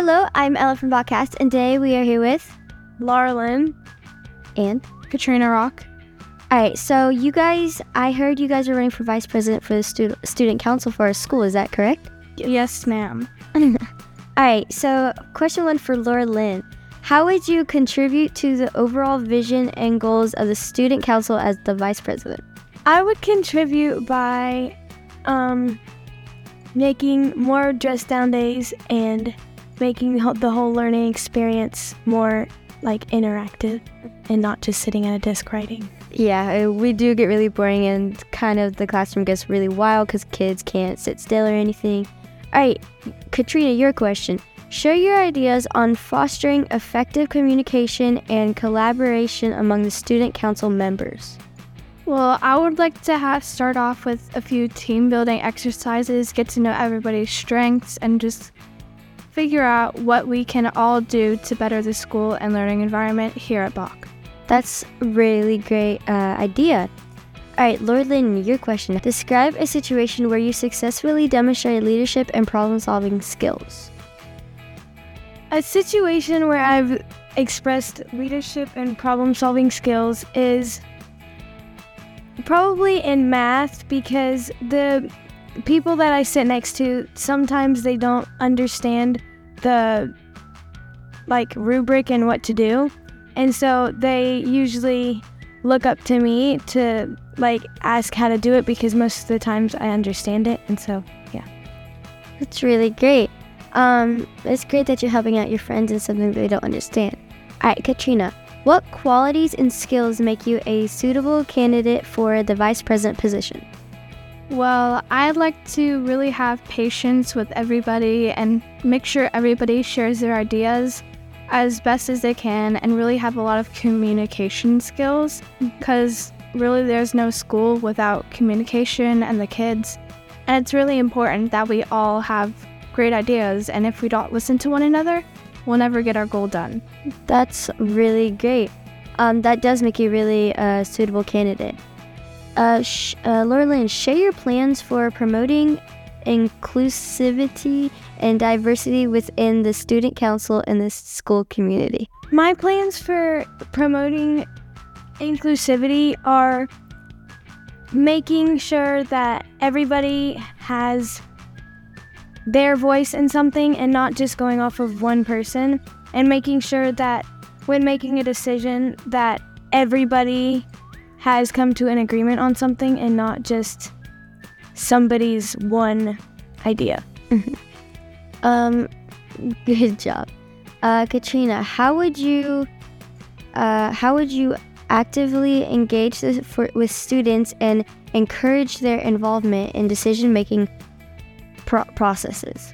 Hello, I'm Ella from Podcast, and today we are here with Laura Lynn, and Katrina Rock. All right, so you guys, I heard you guys are running for vice president for the stu- student council for our school. Is that correct? Yes, ma'am. All right, so question one for Laura Lynn. How would you contribute to the overall vision and goals of the student council as the vice president? I would contribute by um, making more dress down days and making the whole- the whole learning experience more like interactive and not just sitting at a desk writing. Yeah, uh, we do get really boring, and kind of the classroom gets really wild because kids can't sit still or anything. All right, Katrina, your question. Share your ideas on fostering effective communication and collaboration among the student council members. Well, I would like to have start off with a few team building exercises, get to know everybody's strengths, and just figure out what we can all do to better the school and learning environment here at Bach. That's a really great uh, idea. All right, Laura Lynn, your question. Describe a situation where you successfully demonstrated leadership and problem solving skills. A situation where I've expressed leadership and problem solving skills is probably in math because the people that I sit next to sometimes they don't understand the like rubric and what to do. And so they usually look up to me to like ask how to do it because most of the times I understand it. And so, yeah. That's really great. Um, it's great that you're helping out your friends in something they don't understand. All right, Katrina, what qualities and skills make you a suitable candidate for the vice president position? Well, I'd like to really have patience with everybody and make sure everybody shares their ideas as best as they can and really have a lot of communication skills because really there's no school without communication and the kids. And it's really important that we all have great ideas and if we don't listen to one another, we'll never get our goal done. That's really great. Um, that does make you really a suitable candidate. Uh, sh- uh, Laura Lynn, share your plans for promoting inclusivity and diversity within the student council and the school community. My plans for promoting inclusivity are making sure that everybody has their voice in something and not just going off of one person and making sure that when making a decision that everybody has come to an agreement on something and not just somebody's one idea. Um, good job, uh, Katrina. How would you, uh, how would you actively engage for, with students and encourage their involvement in decision-making pro- processes?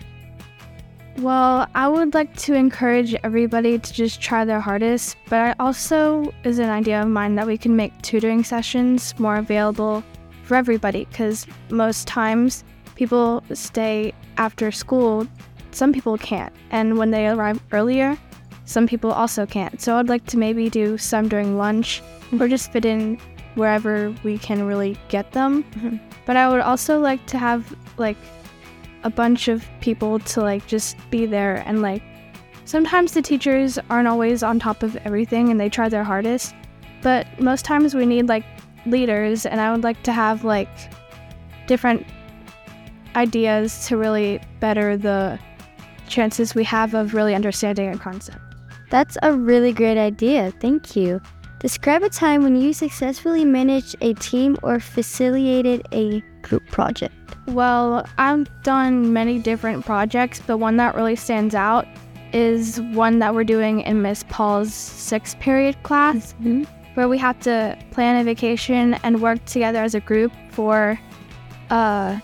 Well, I would like to encourage everybody to just try their hardest, but I also is an idea of mine that we can make tutoring sessions more available for everybody because most times people stay after school. Some people can't, and when they arrive earlier, some people also can't. So I'd like to maybe do some during lunch mm-hmm. or just fit in wherever we can really get them. Mm-hmm. But I would also like to have like a bunch of people to like just be there and like sometimes the teachers aren't always on top of everything and they try their hardest but most times we need like leaders and i would like to have like different ideas to really better the chances we have of really understanding a concept That's a really great idea. Thank you. Describe a time when you successfully managed a team or facilitated a group project. Well, I've done many different projects, but one that really stands out is one that we're doing in Miss Paul's sixth period class, where we have to plan a vacation and work together as a group for uh,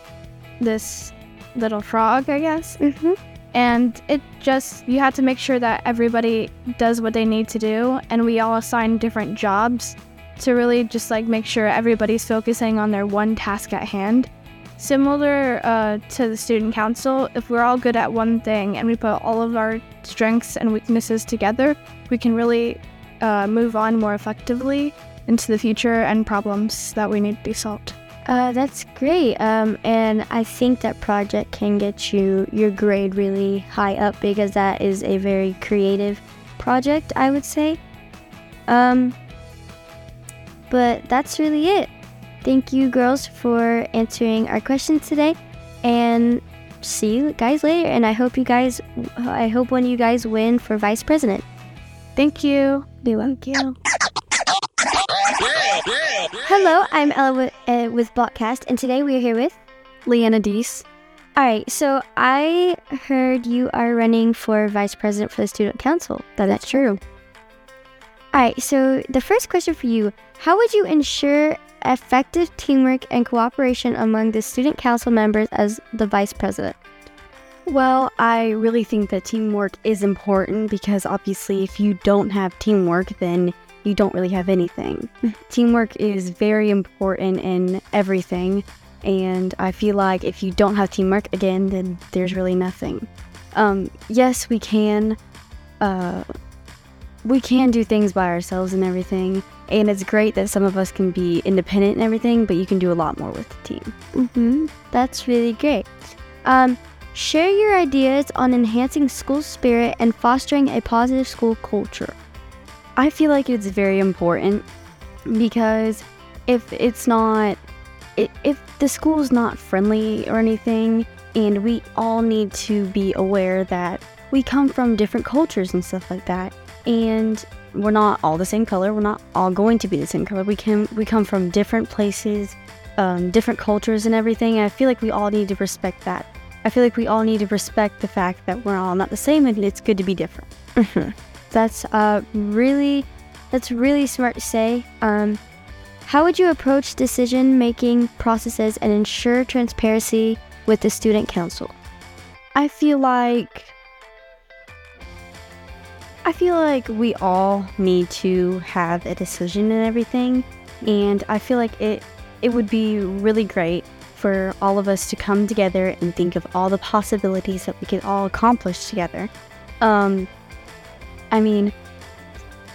this little frog, I guess. Mm-hmm. And it just, you have to make sure that everybody does what they need to do, and we all assign different jobs to really just like make sure everybody's focusing on their one task at hand. Similar uh, to the student council, if we're all good at one thing and we put all of our strengths and weaknesses together, we can really uh, move on more effectively into the future and problems that we need to be solved. Uh, that's great. Um, and I think that project can get you your grade really high up because that is a very creative project, I would say. Um, but that's really it. Thank you, girls, for answering our questions today. And see you guys later. And I hope you guys, I hope one of you guys win for vice president. Thank you. Thank you. Hello, I'm Ella with, uh, with Blockcast, and today we are here with Leanna Deese. All right, so I heard you are running for vice president for the student council. That's true. All right, so the first question for you How would you ensure effective teamwork and cooperation among the student council members as the vice president? Well, I really think that teamwork is important because obviously, if you don't have teamwork, then you don't really have anything. teamwork is very important in everything, and I feel like if you don't have teamwork, again, then there's really nothing. Um, yes, we can. Uh, we can do things by ourselves and everything, and it's great that some of us can be independent and everything, but you can do a lot more with the team. Mm-hmm. That's really great. Um, share your ideas on enhancing school spirit and fostering a positive school culture. I feel like it's very important because if it's not, if the school's not friendly or anything, and we all need to be aware that we come from different cultures and stuff like that, and we're not all the same color. We're not all going to be the same color. We can we come from different places, um, different cultures, and everything. And I feel like we all need to respect that. I feel like we all need to respect the fact that we're all not the same, and it's good to be different. That's uh, really, that's really smart to say. Um, how would you approach decision making processes and ensure transparency with the student council? I feel like I feel like we all need to have a decision and everything, and I feel like it it would be really great for all of us to come together and think of all the possibilities that we could all accomplish together. Um, I mean,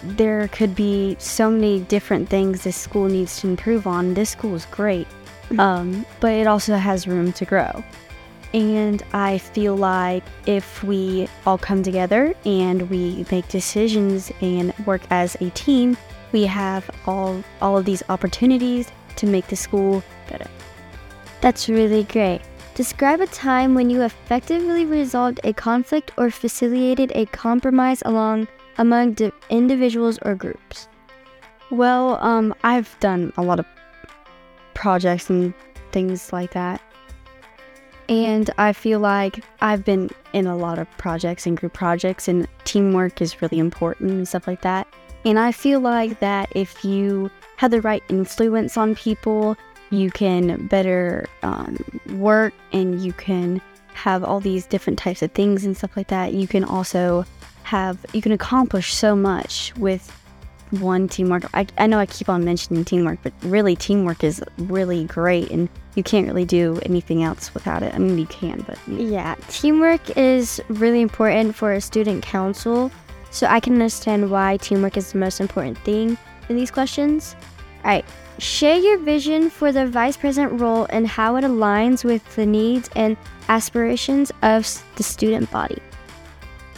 there could be so many different things this school needs to improve on. This school is great, mm-hmm. um, but it also has room to grow. And I feel like if we all come together and we make decisions and work as a team, we have all all of these opportunities to make the school better. That's really great. Describe a time when you effectively resolved a conflict or facilitated a compromise along among di- individuals or groups. Well, um, I've done a lot of projects and things like that. And I feel like I've been in a lot of projects and group projects, and teamwork is really important and stuff like that. And I feel like that if you have the right influence on people you can better um, work and you can have all these different types of things and stuff like that. You can also have, you can accomplish so much with one teamwork. I, I know I keep on mentioning teamwork, but really, teamwork is really great and you can't really do anything else without it. I mean, you can, but. Yeah, teamwork is really important for a student council. So I can understand why teamwork is the most important thing in these questions. All right, Share your vision for the vice president role and how it aligns with the needs and aspirations of the student body.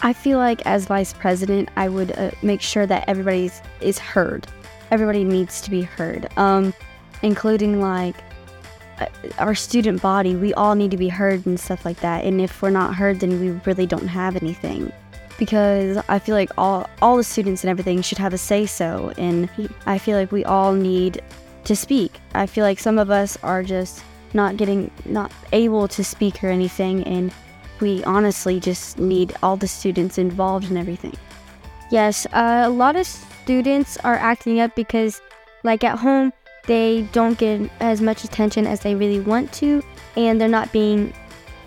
I feel like as vice president, I would uh, make sure that everybody is heard. Everybody needs to be heard, um, including like uh, our student body. We all need to be heard and stuff like that. And if we're not heard, then we really don't have anything. Because I feel like all all the students and everything should have a say so, and I feel like we all need to speak. I feel like some of us are just not getting, not able to speak or anything, and we honestly just need all the students involved in everything. Yes, uh, a lot of students are acting up because, like at home, they don't get as much attention as they really want to, and they're not being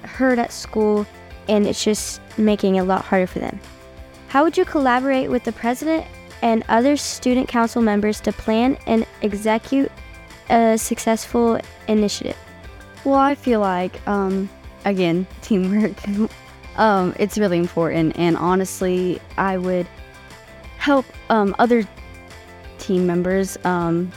heard at school, and it's just making it a lot harder for them. How would you collaborate with the president and other student council members to plan and execute a successful initiative? Well, I feel like, um, again, teamwork. um, it's really important, and honestly, I would help um, other team members. Um,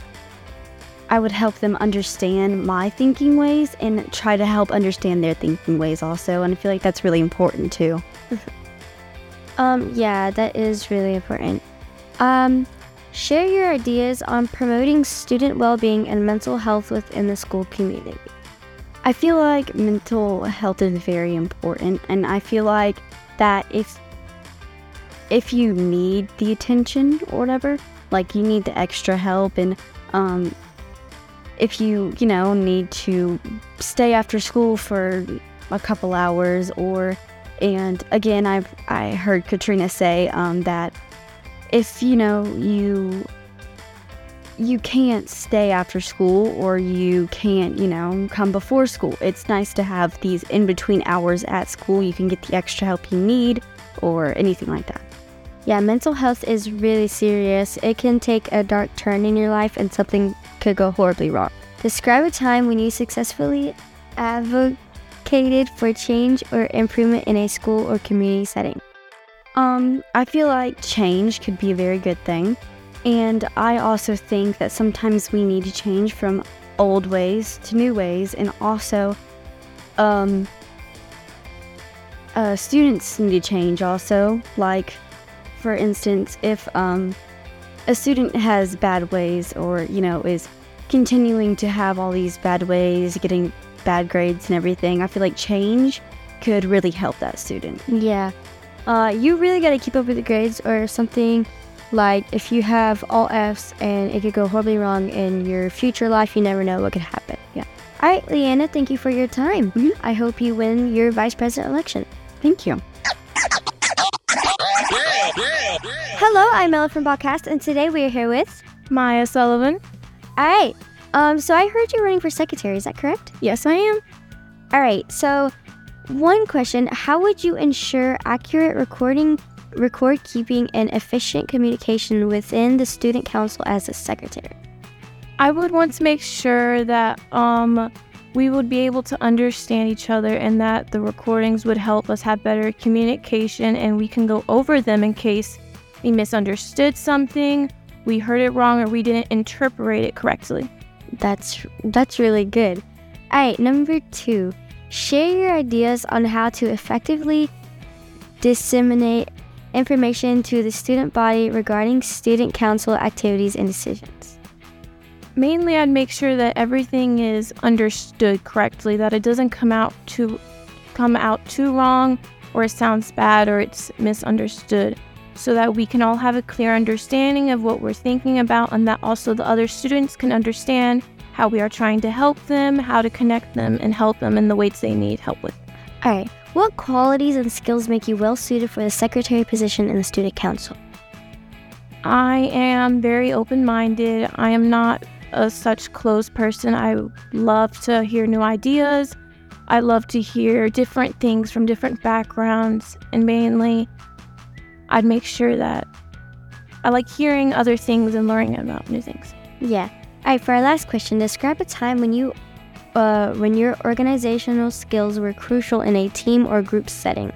I would help them understand my thinking ways and try to help understand their thinking ways also. And I feel like that's really important too. Um, yeah, that is really important. Um, share your ideas on promoting student well-being and mental health within the school community. I feel like mental health is very important, and I feel like that if if you need the attention or whatever, like you need the extra help, and um, if you you know need to stay after school for a couple hours, or and again, I've I heard Katrina say um, that if you know you you can't stay after school or you can't, you know, come before school. It's nice to have these in between hours at school. You can get the extra help you need or anything like that. Yeah, mental health is really serious. It can take a dark turn in your life and something could go horribly wrong. Describe a time when you successfully advocated for change or improvement in a school or community setting. Um, I feel like change could be a very good thing. And I also think that sometimes we need to change from old ways to new ways, and also, um, uh, students need to change also. Like, for instance, if um, a student has bad ways or, you know, is continuing to have all these bad ways, getting bad grades and everything, I feel like change could really help that student. Yeah. Uh, you really got to keep up with the grades or something like if you have all F's and it could go horribly wrong in your future life, you never know what could happen. Yeah. All right, Leanna, thank you for your time. Mhm. I hope you win your vice president election. Thank you. Hello, I'm Ella from Podcast, and today we are here with. Maya Sullivan. All right. Um, so I heard you're running for secretary. Is that correct? Yes, I am. All right. So, one question: How would you ensure accurate recording, record keeping, and efficient communication within the student council as a secretary? I would want to make sure that um we would be able to understand each other and that the recordings would help us have better communication and we can go over them in case we misunderstood something, we heard it wrong or we didn't interpret it correctly. That's that's really good. All right, number two, share your ideas on how to effectively disseminate information to the student body regarding student council activities and decisions. Mainly I'd make sure that everything is understood correctly, that it doesn't come out too come out too wrong or it sounds bad or it's misunderstood. So that we can all have a clear understanding of what we're thinking about and that also the other students can understand how we are trying to help them, how to connect them and help them in the ways they need help with. All right, what qualities and skills make you well suited for the secretary position in the student council? I am very open minded. I am not a such closed person. I love to hear new ideas. I love to hear different things from different backgrounds. And mainly, I'd make sure that I like hearing other things and learning about new things. Yeah. All right, for our last question, describe a time when you uh, when your organizational skills were crucial in a team or group setting.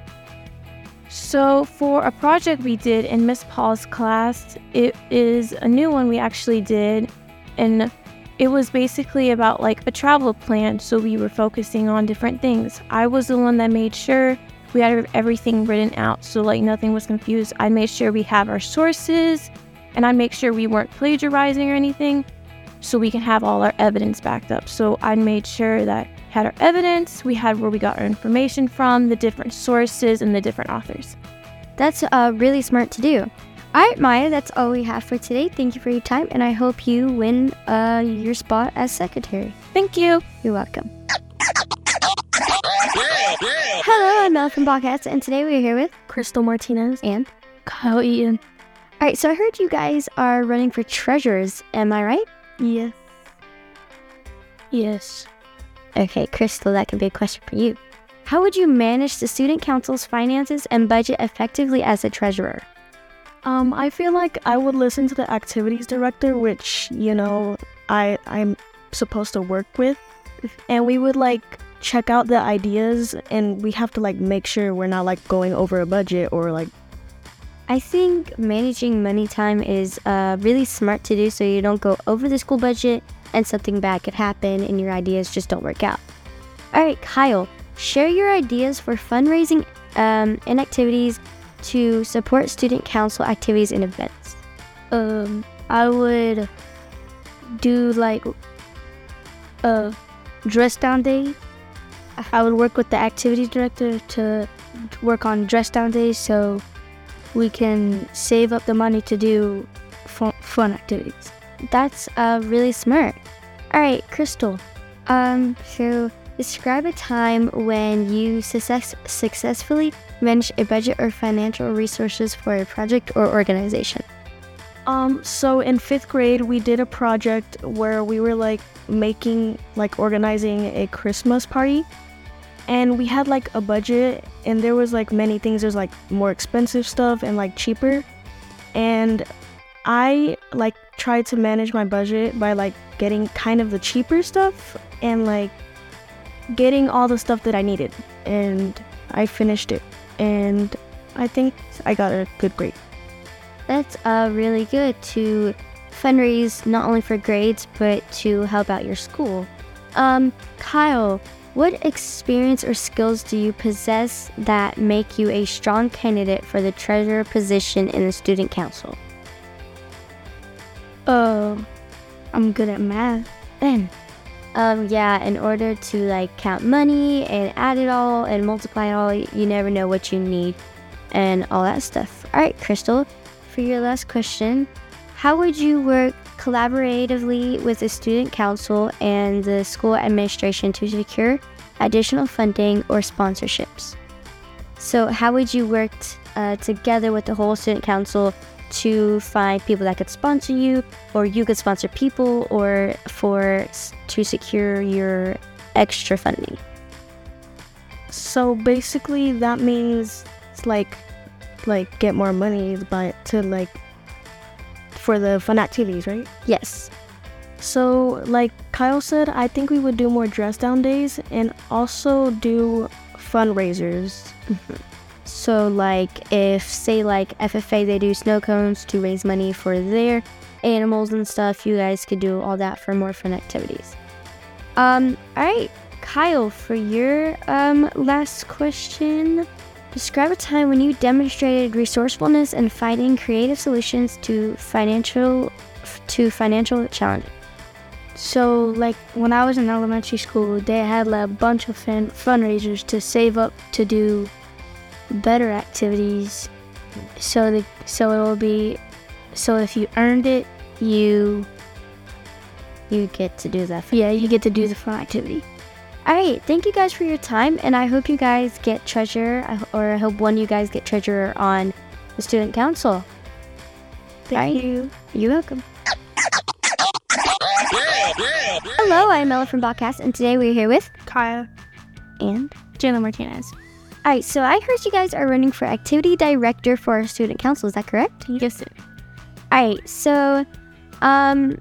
So, for a project we did in Miss Paul's class, it is a new one we actually did, and it was basically about like a travel plan. So, we were focusing on different things. I was the one that made sure we had everything written out, so like nothing was confused. I made sure we have our sources, and I make sure we weren't plagiarizing or anything, so we can have all our evidence backed up. So, I made sure that had our evidence, we had where we got our information from, the different sources, and the different authors. That's uh, really smart to do. All right, Maya, that's all we have for today. Thank you for your time, and I hope you win uh, your spot as secretary. Thank you. You're welcome. Hello, I'm Mel from Podcast, and today we're here with Crystal Martinez and. Kyle Eaton. All right, so I heard you guys are running for treasurers. Am I right? Yes. Yes. Okay, Crystal, that could be a question for you. How would you manage the student council's finances and budget effectively as a treasurer? Um, I feel like I would listen to the activities director, which you know I I'm supposed to work with, and we would like check out the ideas, and we have to like make sure we're not like going over a budget or like I think managing money time is uh, really smart to do so you don't go over the school budget and something bad could happen and your ideas just don't work out. All right, Kyle, share your ideas for fundraising um, and activities to support student council activities and events. Um, I would do like a dress down day. I would work with the activities director to work on dress down days so we can save up the money to do fun, activities. That's uh, really smart. All right, Crystal. Um, so describe a time when you success- successfully managed a budget or financial resources for a project or organization. Um, so in fifth grade, we did a project where we were like making, like organizing a Christmas party. And we had like a budget, and there was like many things. There's like more expensive stuff and like cheaper. And I like tried to manage my budget by like getting kind of the cheaper stuff and like getting all the stuff that I needed. And I finished it. And I think I got a good grade. That's uh, really good to fundraise not only for grades but to help out your school. Um, Kyle, what experience or skills do you possess that make you a strong candidate for the treasurer position in the student council? Uh, I'm good at math. And um, yeah, in order to like count money and add it all and multiply it all, you never know what you need and all that stuff. All right, Crystal, for your last question, how would you work collaboratively with the student council and the school administration to secure additional funding or sponsorships? So, how would you work uh, together with the whole student council to find people that could sponsor you, or you could sponsor people, or for to secure your extra funding? So basically, that means it's like, like get more money, but to like for the fun activities, right? Yes. So like Kyle said, I think we would do more dress down days and also do fundraisers. Mm-hmm. So, like, if say like FFA they do snow cones to raise money for their animals and stuff, you guys could do all that for more fun activities. Um, all right, Kyle, for your um last question, describe a time when you demonstrated resourcefulness and finding creative solutions to financial to financial challenges. So, like when I was in elementary school, they had like, a bunch of fan- fundraisers to save up to do better activities. So the so it will be so if you earned it, you You get to do that. yeah you get to do the fun activity. All right, thank you guys for your time, and I hope you guys get treasure, or I hope one of you guys get treasure on the student council. Thank Right. you. You're welcome. Hello, I'm Ella from Bobcast, and today we're here with Kaya, and. Jayla Martinez. All right, so I heard you guys are running for activity director for our student council. Is that correct? Yes, sir. All right, so, um,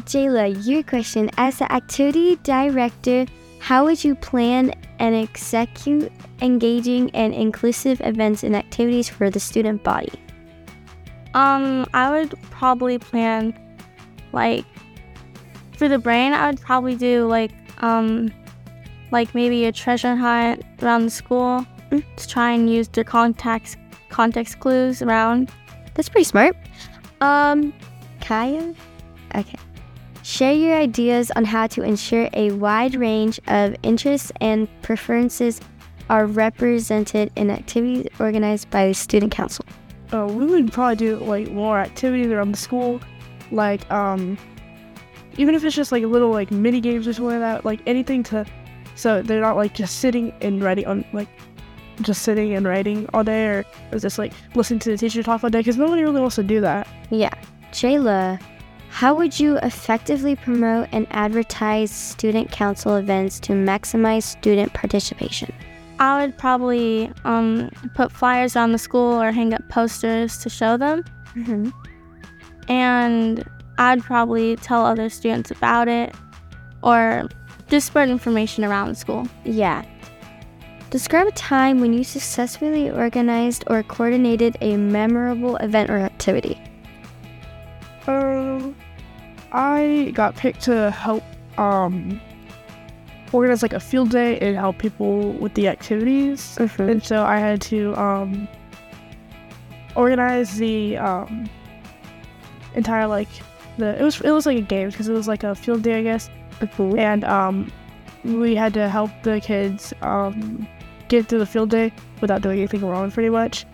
Jayla, your question as the activity director, how would you plan and execute engaging and inclusive events and activities for the student body? Um, I would probably plan like for the brain. I would probably do like um, like maybe a treasure hunt around the school to try and use their context context clues around. That's pretty smart. Um, Kaya? Okay. Share your ideas on how to ensure a wide range of interests and preferences are represented in activities organized by the student council. uh, we would probably do like more activities around the school, like um, even if it's just like little like mini games or something like that, like anything to, so they're not like just sitting and writing on like, just sitting and writing all day, or, or just like listening to the teacher talk all day, because nobody really wants to do that. Yeah. Jayla, how would you effectively promote and advertise student council events to maximize student participation? I would probably um, put flyers on the school or hang up posters to show them, Mm-hmm. and I'd probably tell other students about it or just spread information around the school. Yeah. Describe a time when you successfully organized or coordinated a memorable event or activity. Um, I got picked to help um organize like a field day and help people with the activities. And so I had to um organize the um entire like the it was it was like a game because it was like a field day I guess. And um we had to help the kids um get through the field day without doing anything wrong pretty much.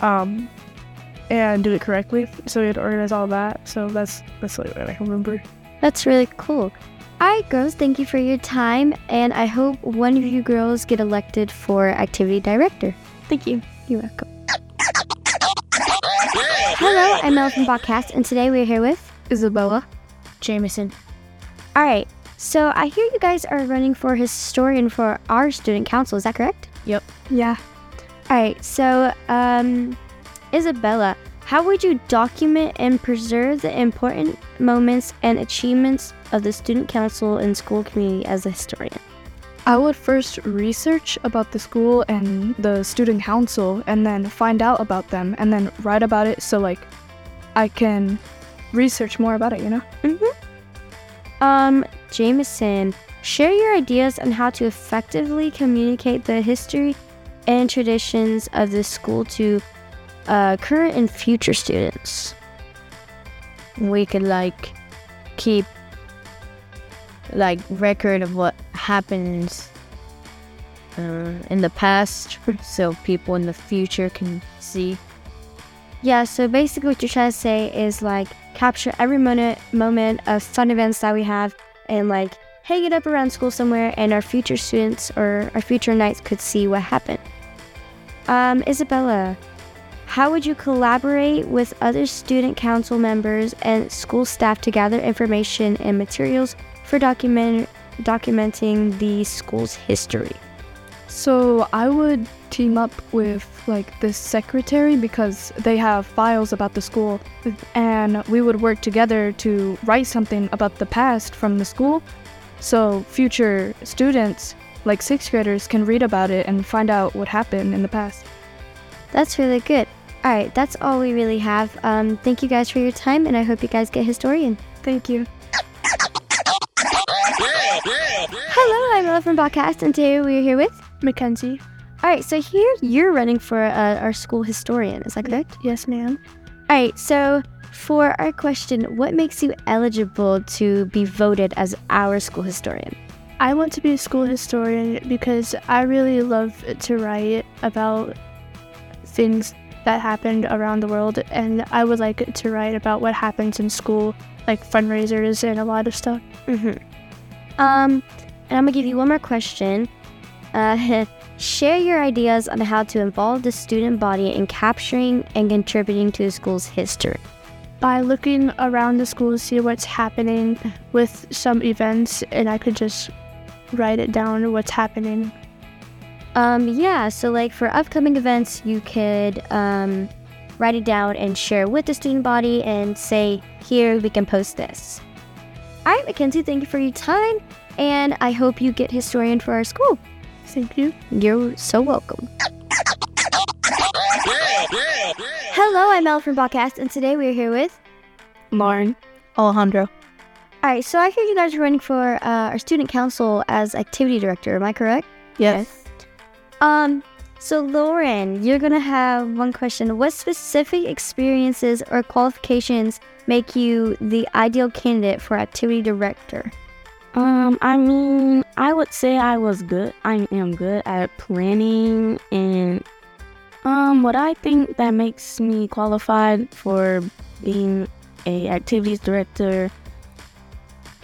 Um and do it correctly. So we had to organize all that. So that's that's like what I can remember. That's really cool. All right, girls, thank you for your time, and I hope one of you girls get elected for activity director. Thank you. You're welcome. Hello, I'm Mel from Podcast, and today we're here with Isabella. Jameson. All right, so I hear you guys are running for historian for our student council. Is that correct? Yep. Yeah. All right, so um, Isabella, how would you document and preserve the important moments and achievements of the student council and school community as a historian? I would first research about the school and the student council and then find out about them and then write about it so like I can research more about it, you know? Um, Jameson, share your ideas on how to effectively communicate the history and traditions of the school to uh, current and future students. we could like keep like record of what happens uh, in the past so people in the future can see Yeah, so basically what you're trying to say is like capture every moment moment of fun events that we have and like hang it up around school somewhere and our future students or our future knights could see what happened. Um, Isabella, how would you collaborate with other student council members and school staff to gather information and materials for document documenting the school's history? So I would team up with like the secretary because they have files about the school and we would work together to write something about the past from the school so future students like sixth graders can read about it and find out what happened in the past. That's really good. All right, that's all we really have. Um, thank you guys for your time, and I hope you guys get historian. Thank you. Hello, I'm Ella from Podcast, and today we're here with Mackenzie. All right, so here you're running for uh, our school historian. Is that correct? Yes, ma'am. All right, so for our question, what makes you eligible to be voted as our school historian? I want to be a school historian because I really love to write about things that happened around the world, and I would like to write about what happens in school, like fundraisers and a lot of stuff. Mm-hmm. Um, and I'm gonna give you one more question. Uh, share your ideas on how to involve the student body in capturing and contributing to the school's history. By looking around the school to see what's happening with some events, and I could just write it down what's happening. Um, yeah, so like for upcoming events, you could um, write it down and share with the student body and say, here, we can post this. All right, Mackenzie, thank you for your time, and I hope you get historian for our school. Thank you. You're so welcome. Hello, I'm Elle from Podcast, and today we're here with. Lauren. alejandro All right, so I hear you guys are running for uh, our student council as activity director. Am I correct? yes Um, so Lauren, you're gonna have one question. What specific experiences or qualifications make you the ideal candidate for activity director? Um, I mean, I would say I was good. I am good at planning and um what I think that makes me qualified for being a activities director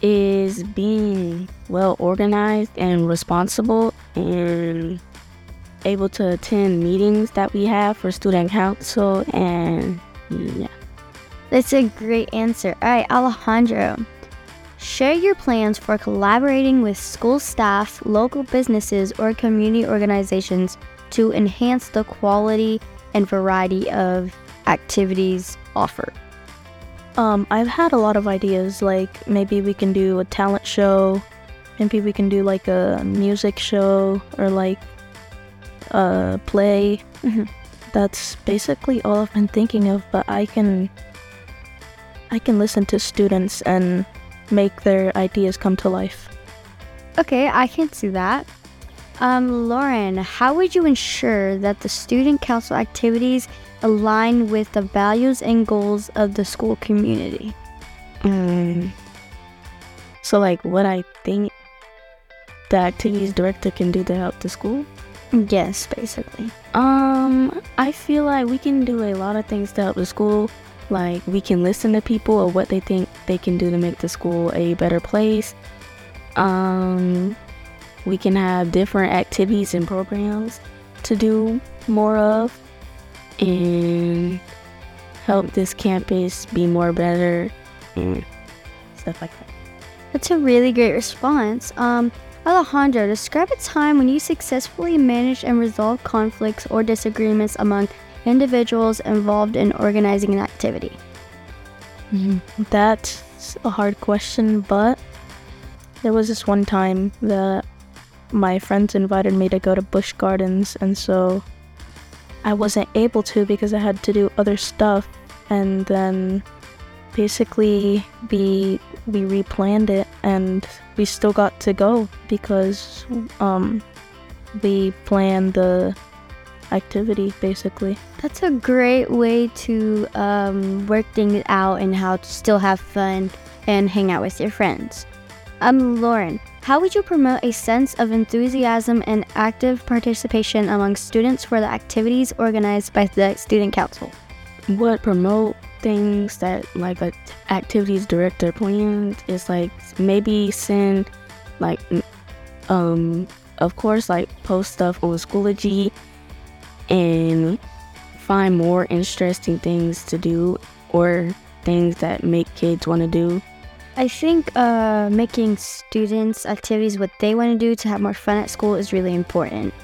is being well organized and responsible and able to attend meetings that we have for student council and yeah. That's a great answer. All right, Alejandro. Share your plans for collaborating with school staff, local businesses, or community organizations to enhance the quality and variety of activities offered. Um, I've had a lot of ideas. Like maybe we can do a talent show, maybe we can do like a music show or like a play. Mhm. That's basically all I've been thinking of. But I can I can listen to students and make their ideas come to life. Okay, I can see that. Um, Lauren, how would you ensure that the student council activities align with the values and goals of the school community? Mm. So, like, what I think the activities director can do to help the school? Yes, basically. Um, I feel like we can do a lot of things to help the school. Like, we can listen to people of what they think they can do to make the school a better place. Um, we can have different activities and programs to do more of and help this campus be more better and stuff like that. That's a really great response. Um, Alejandro, describe a time when you successfully managed and resolved conflicts or disagreements among individuals involved in organizing an activity. Mm-hmm. That's a hard question, but there was this one time that my friends invited me to go to Busch Gardens, and so I wasn't able to because I had to do other stuff. And then basically, we we replanned it, and we still got to go because um, we planned the activity basically. That's a great way to um, work things out and how to still have fun and hang out with your friends. Um, Lauren, how would you promote a sense of enthusiasm and active participation among students for the activities organized by the student council? What promote things that like a activities director planned is like maybe send like um of course like post stuff on Schoology and find more interesting things to do or things that make kids want to do. I think uh, making students' activities what they want to do to have more fun at school is really important.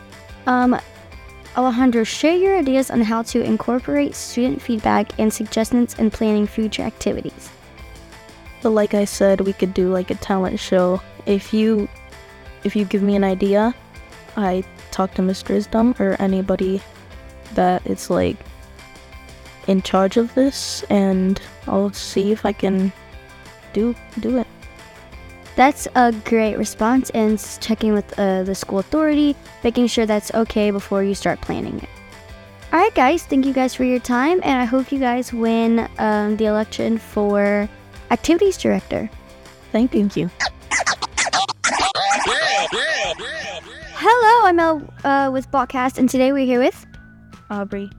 Um, Alejandro, share your ideas on how to incorporate student feedback and suggestions in planning future activities. But like I said, we could do like a talent show. If you if you give me an idea, I talk to Miss Drisdom or anybody that is like in charge of this and I'll see if I can do do it. That's a great response and checking with uh, the school authority, making sure that's okay before you start planning it. All right, guys, thank you guys for your time, and I hope you guys win um, the election for activities director. Thank you. Thank you. Hello, I'm El uh, with Botcast, and today we're here with. Aubrey.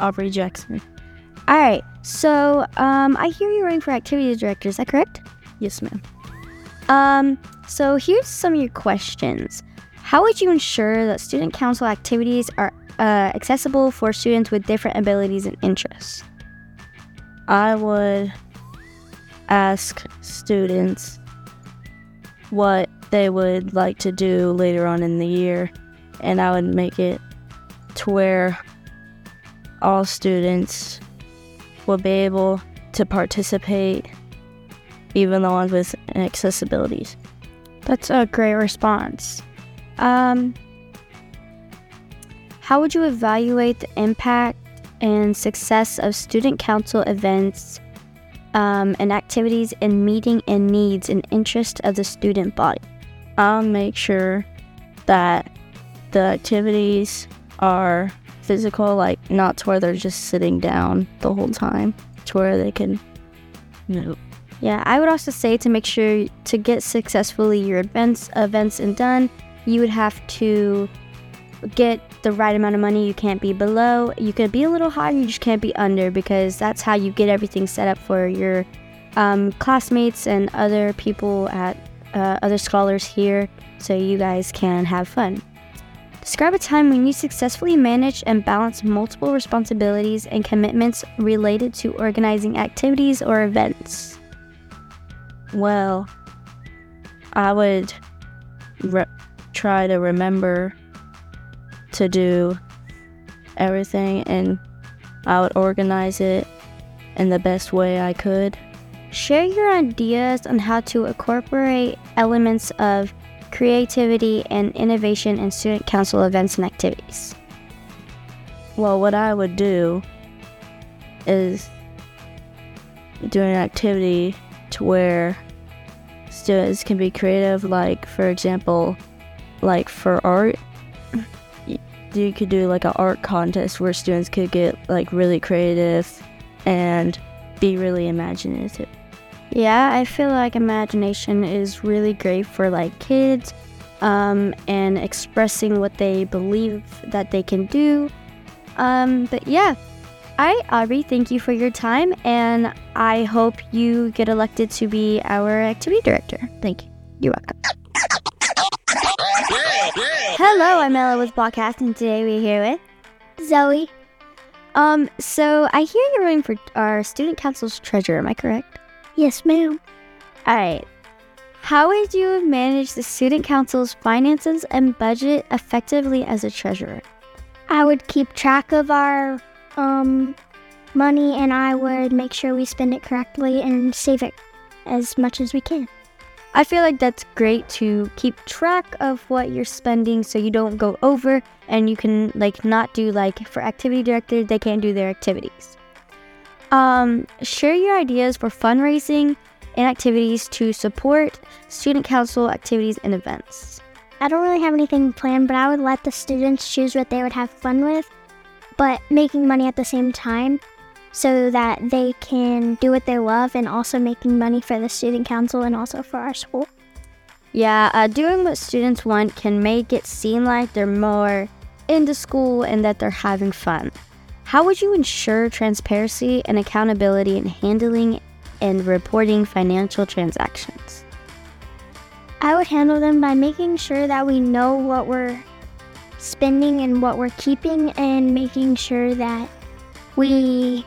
Aubrey Jackson. All right, so um, I hear you're running for activities director. Is that correct? Yes, ma'am. Um, so here's some of your questions. How would you ensure that student council activities are uh, accessible for students with different abilities and interests? I would ask students what they would like to do later on in the year, and I would make it to where all students will be able to participate, even the ones with accessibilities. That's a great response. Um, how would you evaluate the impact and success of student council events um, and activities in meeting and needs and interest of the student body? I'll make sure that the activities are physical, like not to where they're just sitting down the whole time, to where they can, you know, Yeah, I would also say to make sure to get successfully your events events and done, you would have to get the right amount of money. You can't be below. You can be a little higher. You just can't be under because that's how you get everything set up for your um, classmates and other people at uh, other scholars here, so you guys can have fun. Describe a time when you successfully managed and balanced multiple responsibilities and commitments related to organizing activities or events. Well, I would re- try to remember to do everything and I would organize it in the best way I could. Share your ideas on how to incorporate elements of creativity and innovation in student council events and activities. Well, what I would do is doing an activity where students can be creative. Like, for example, like for art, you could do like an art contest where students could get like really creative and be really imaginative. Yeah, I feel like imagination is really great for like kids um, and expressing what they believe that they can do. Um, but yeah, I, Aubrey, thank you for your time, and I hope you get elected to be our activity director. Thank you. You're welcome. Hello, I'm Ella with Blockcast, and today we're here with Zoe. Um, so I hear you're running for our student council's treasurer. Am I correct? Yes, ma'am. All right. How would you manage the student council's finances and budget effectively as a treasurer? I would keep track of our um, money and I would make sure we spend it correctly and save it as much as we can. I feel like that's great to keep track of what you're spending so you don't go over and you can like not do like for activity director they can't do their activities. Um, share your ideas for fundraising and activities to support student council activities and events. I don't really have anything planned, but I would let the students choose what they would have fun with, but making money at the same time so that they can do what they love and also making money for the student council and also for our school. Yeah, uh, doing what students want can make it seem like they're more into school and that they're having fun. How would you ensure transparency and accountability in handling and reporting financial transactions? I would handle them by making sure that we know what we're spending and what we're keeping and making sure that we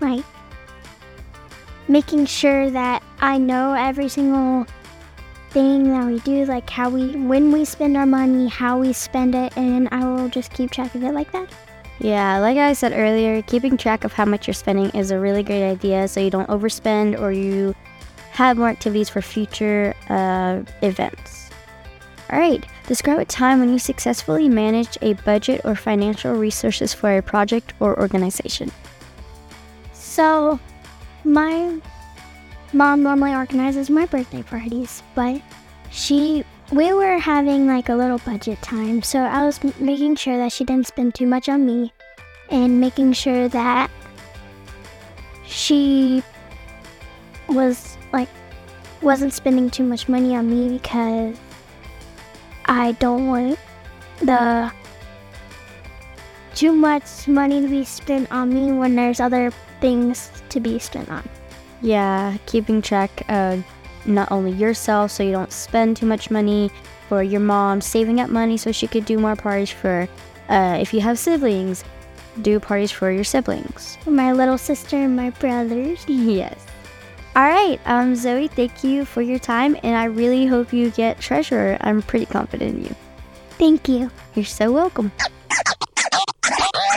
like making sure that I know every single thing that we do like how we when we spend our money, how we spend it and I will just keep track of it like that. Yeah, like I said earlier, keeping track of how much you're spending is a really great idea so you don't overspend or you have more activities for future uh, events. All right, describe a time when you successfully managed a budget or financial resources for a project or organization. So, my mom normally organizes my birthday parties, but she we were having like a little budget time, so I was making sure that she didn't spend too much on me and making sure that she was like wasn't spending too much money on me because I don't want the too much money to be spent on me when there's other things to be spent on. Yeah, keeping track of not only yourself so you don't spend too much money for your mom, saving up money so she could do more parties for uh, if you have siblings, do parties for your siblings. My little sister and my brothers. yes. All right, um, Zoe, thank you for your time, and I really hope you get treasurer. I'm pretty confident in you. Thank you. You're so welcome.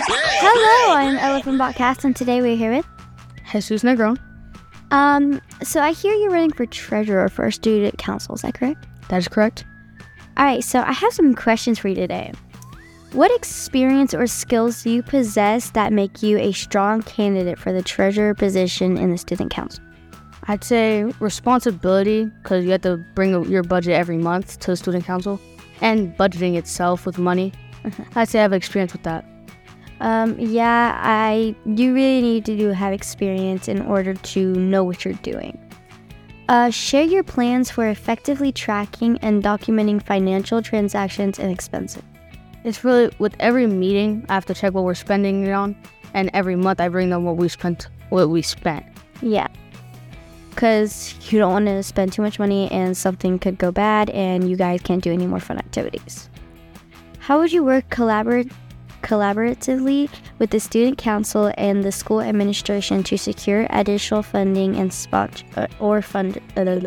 Hello, I'm Ella from Botcast, and today we're here with. Jesus Negron. Um, so I hear you're running for treasurer for our student council. Is that correct? That is correct. All right, so I have some questions for you today. What experience or skills do you possess that make you a strong candidate for the treasurer position in the student council? I'd say responsibility because you have to bring your budget every month to the student council and budgeting itself with money. I'd say I have experience with that. Um, yeah, I you really need to do have experience in order to know what you're doing. Uh, share your plans for effectively tracking and documenting financial transactions and expenses. It's really with every meeting I have to check what we're spending it on, and every month I bring them what we spent, what we spent. Yeah. Because you don't want to spend too much money and something could go bad and you guys can't do any more fun activities. How would you work collaborate, collaboratively with the student council and the school administration to secure additional funding and spot, uh, or fund uh,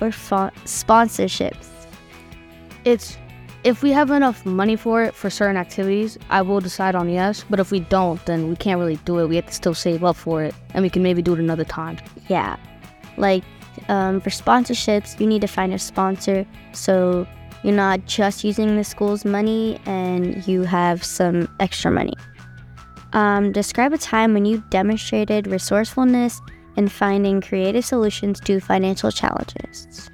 or fo- sponsorships? It's if we have enough money for it for certain activities, I will decide on yes. But if we don't, then we can't really do it. We have to still save up for it, and we can maybe do it another time. Yeah. Like um, for sponsorships, you need to find a sponsor so you're not just using the school's money and you have some extra money. Um, describe a time when you demonstrated resourcefulness in finding creative solutions to financial challenges.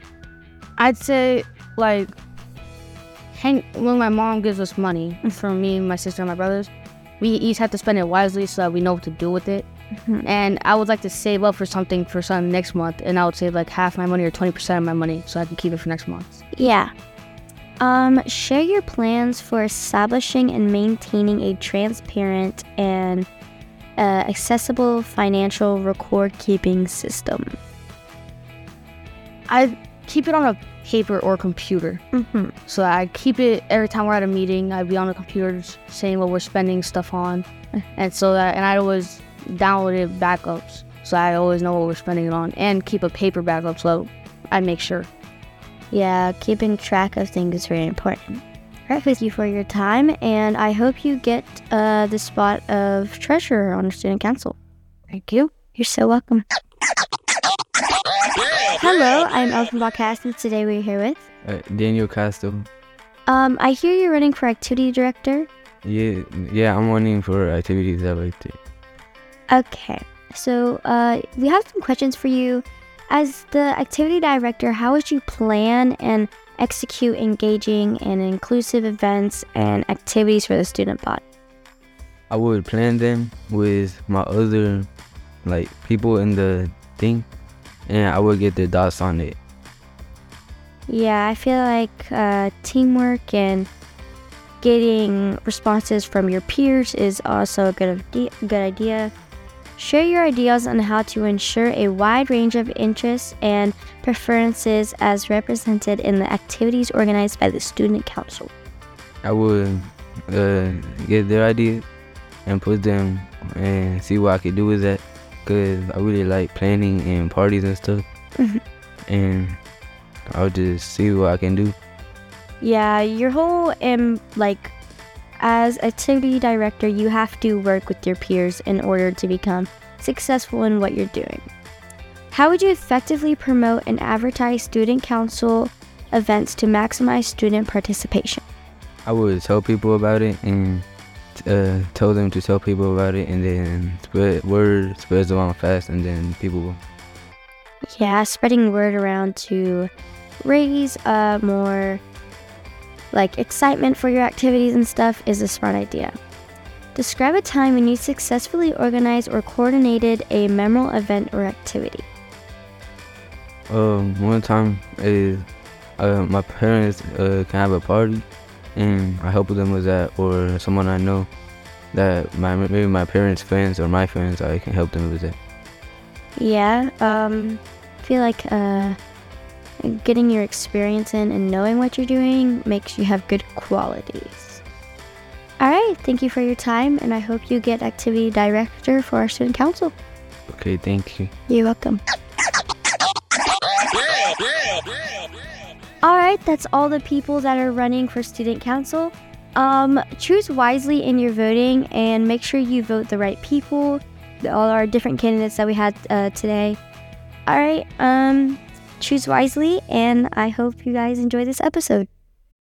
I'd say like when my mom gives us money for me, my sister, and my brothers, we each have to spend it wisely so that we know what to do with it. And I would like to save up for something for some next month, and I would save like half my money or twenty percent of my money so I can keep it for next month. Yeah. Um, share your plans for establishing and maintaining a transparent and uh, accessible financial record keeping system. I keep it on a paper or computer. Mm-hmm. So I keep it every time we're at a meeting. I'd be on the computer saying what we're spending stuff on, and so that and I always downloaded backups, so I always know what we're spending it on, and keep a paper backup so I make sure. Yeah, keeping track of things is very important. All right, thank you for your time, and I hope you get uh, the spot of treasurer on the student council. Thank you. You're so welcome. Hello, I'm Elfin Podcast, and today we're here with. Uh, Daniel Castro. Um, I hear you're running for activity director. Yeah, yeah, I'm running for activities director. Okay, so uh, we have some questions for you. As the activity director, how would you plan and execute engaging and inclusive events and activities for the student body? I would plan them with my other like people in the thing, and I would get their thoughts on it. Yeah, I feel like uh, teamwork and getting responses from your peers is also a good, good idea. Share your ideas on how to ensure a wide range of interests and preferences as represented in the activities organized by the student council. I would uh, get their ideas and put them and see what I could do with that, cause I really like planning and parties and stuff, Mhm. and I'll just see what I can do. Yeah, your whole um like as activity director, you have to work with your peers in order to become successful in what you're doing. How would you effectively promote and advertise student council events to maximize student participation? I would tell people about it and uh, tell them to tell people about it, and then spread word spreads around fast, and then people. Yeah, spreading word around to raise uh, more like excitement for your activities and stuff is a smart idea. Describe a time when you successfully organized or coordinated a memorable event or activity. Um, one time is uh, my parents uh, can have a party, and I help them with that, or someone I know that my maybe my parents' friends or my friends, I can help them with it. Yeah, um, I feel like uh, getting your experience in and knowing what you're doing makes you have good qualities. All right, thank you for your time, and I hope you get activity director for our student council. Okay, thank you. You're welcome. All right, that's all the people that are running for student council. Um, choose wisely in your voting and make sure you vote the right people. All our different candidates that we had uh, today. All right, um, choose wisely, and I hope you guys enjoy this episode.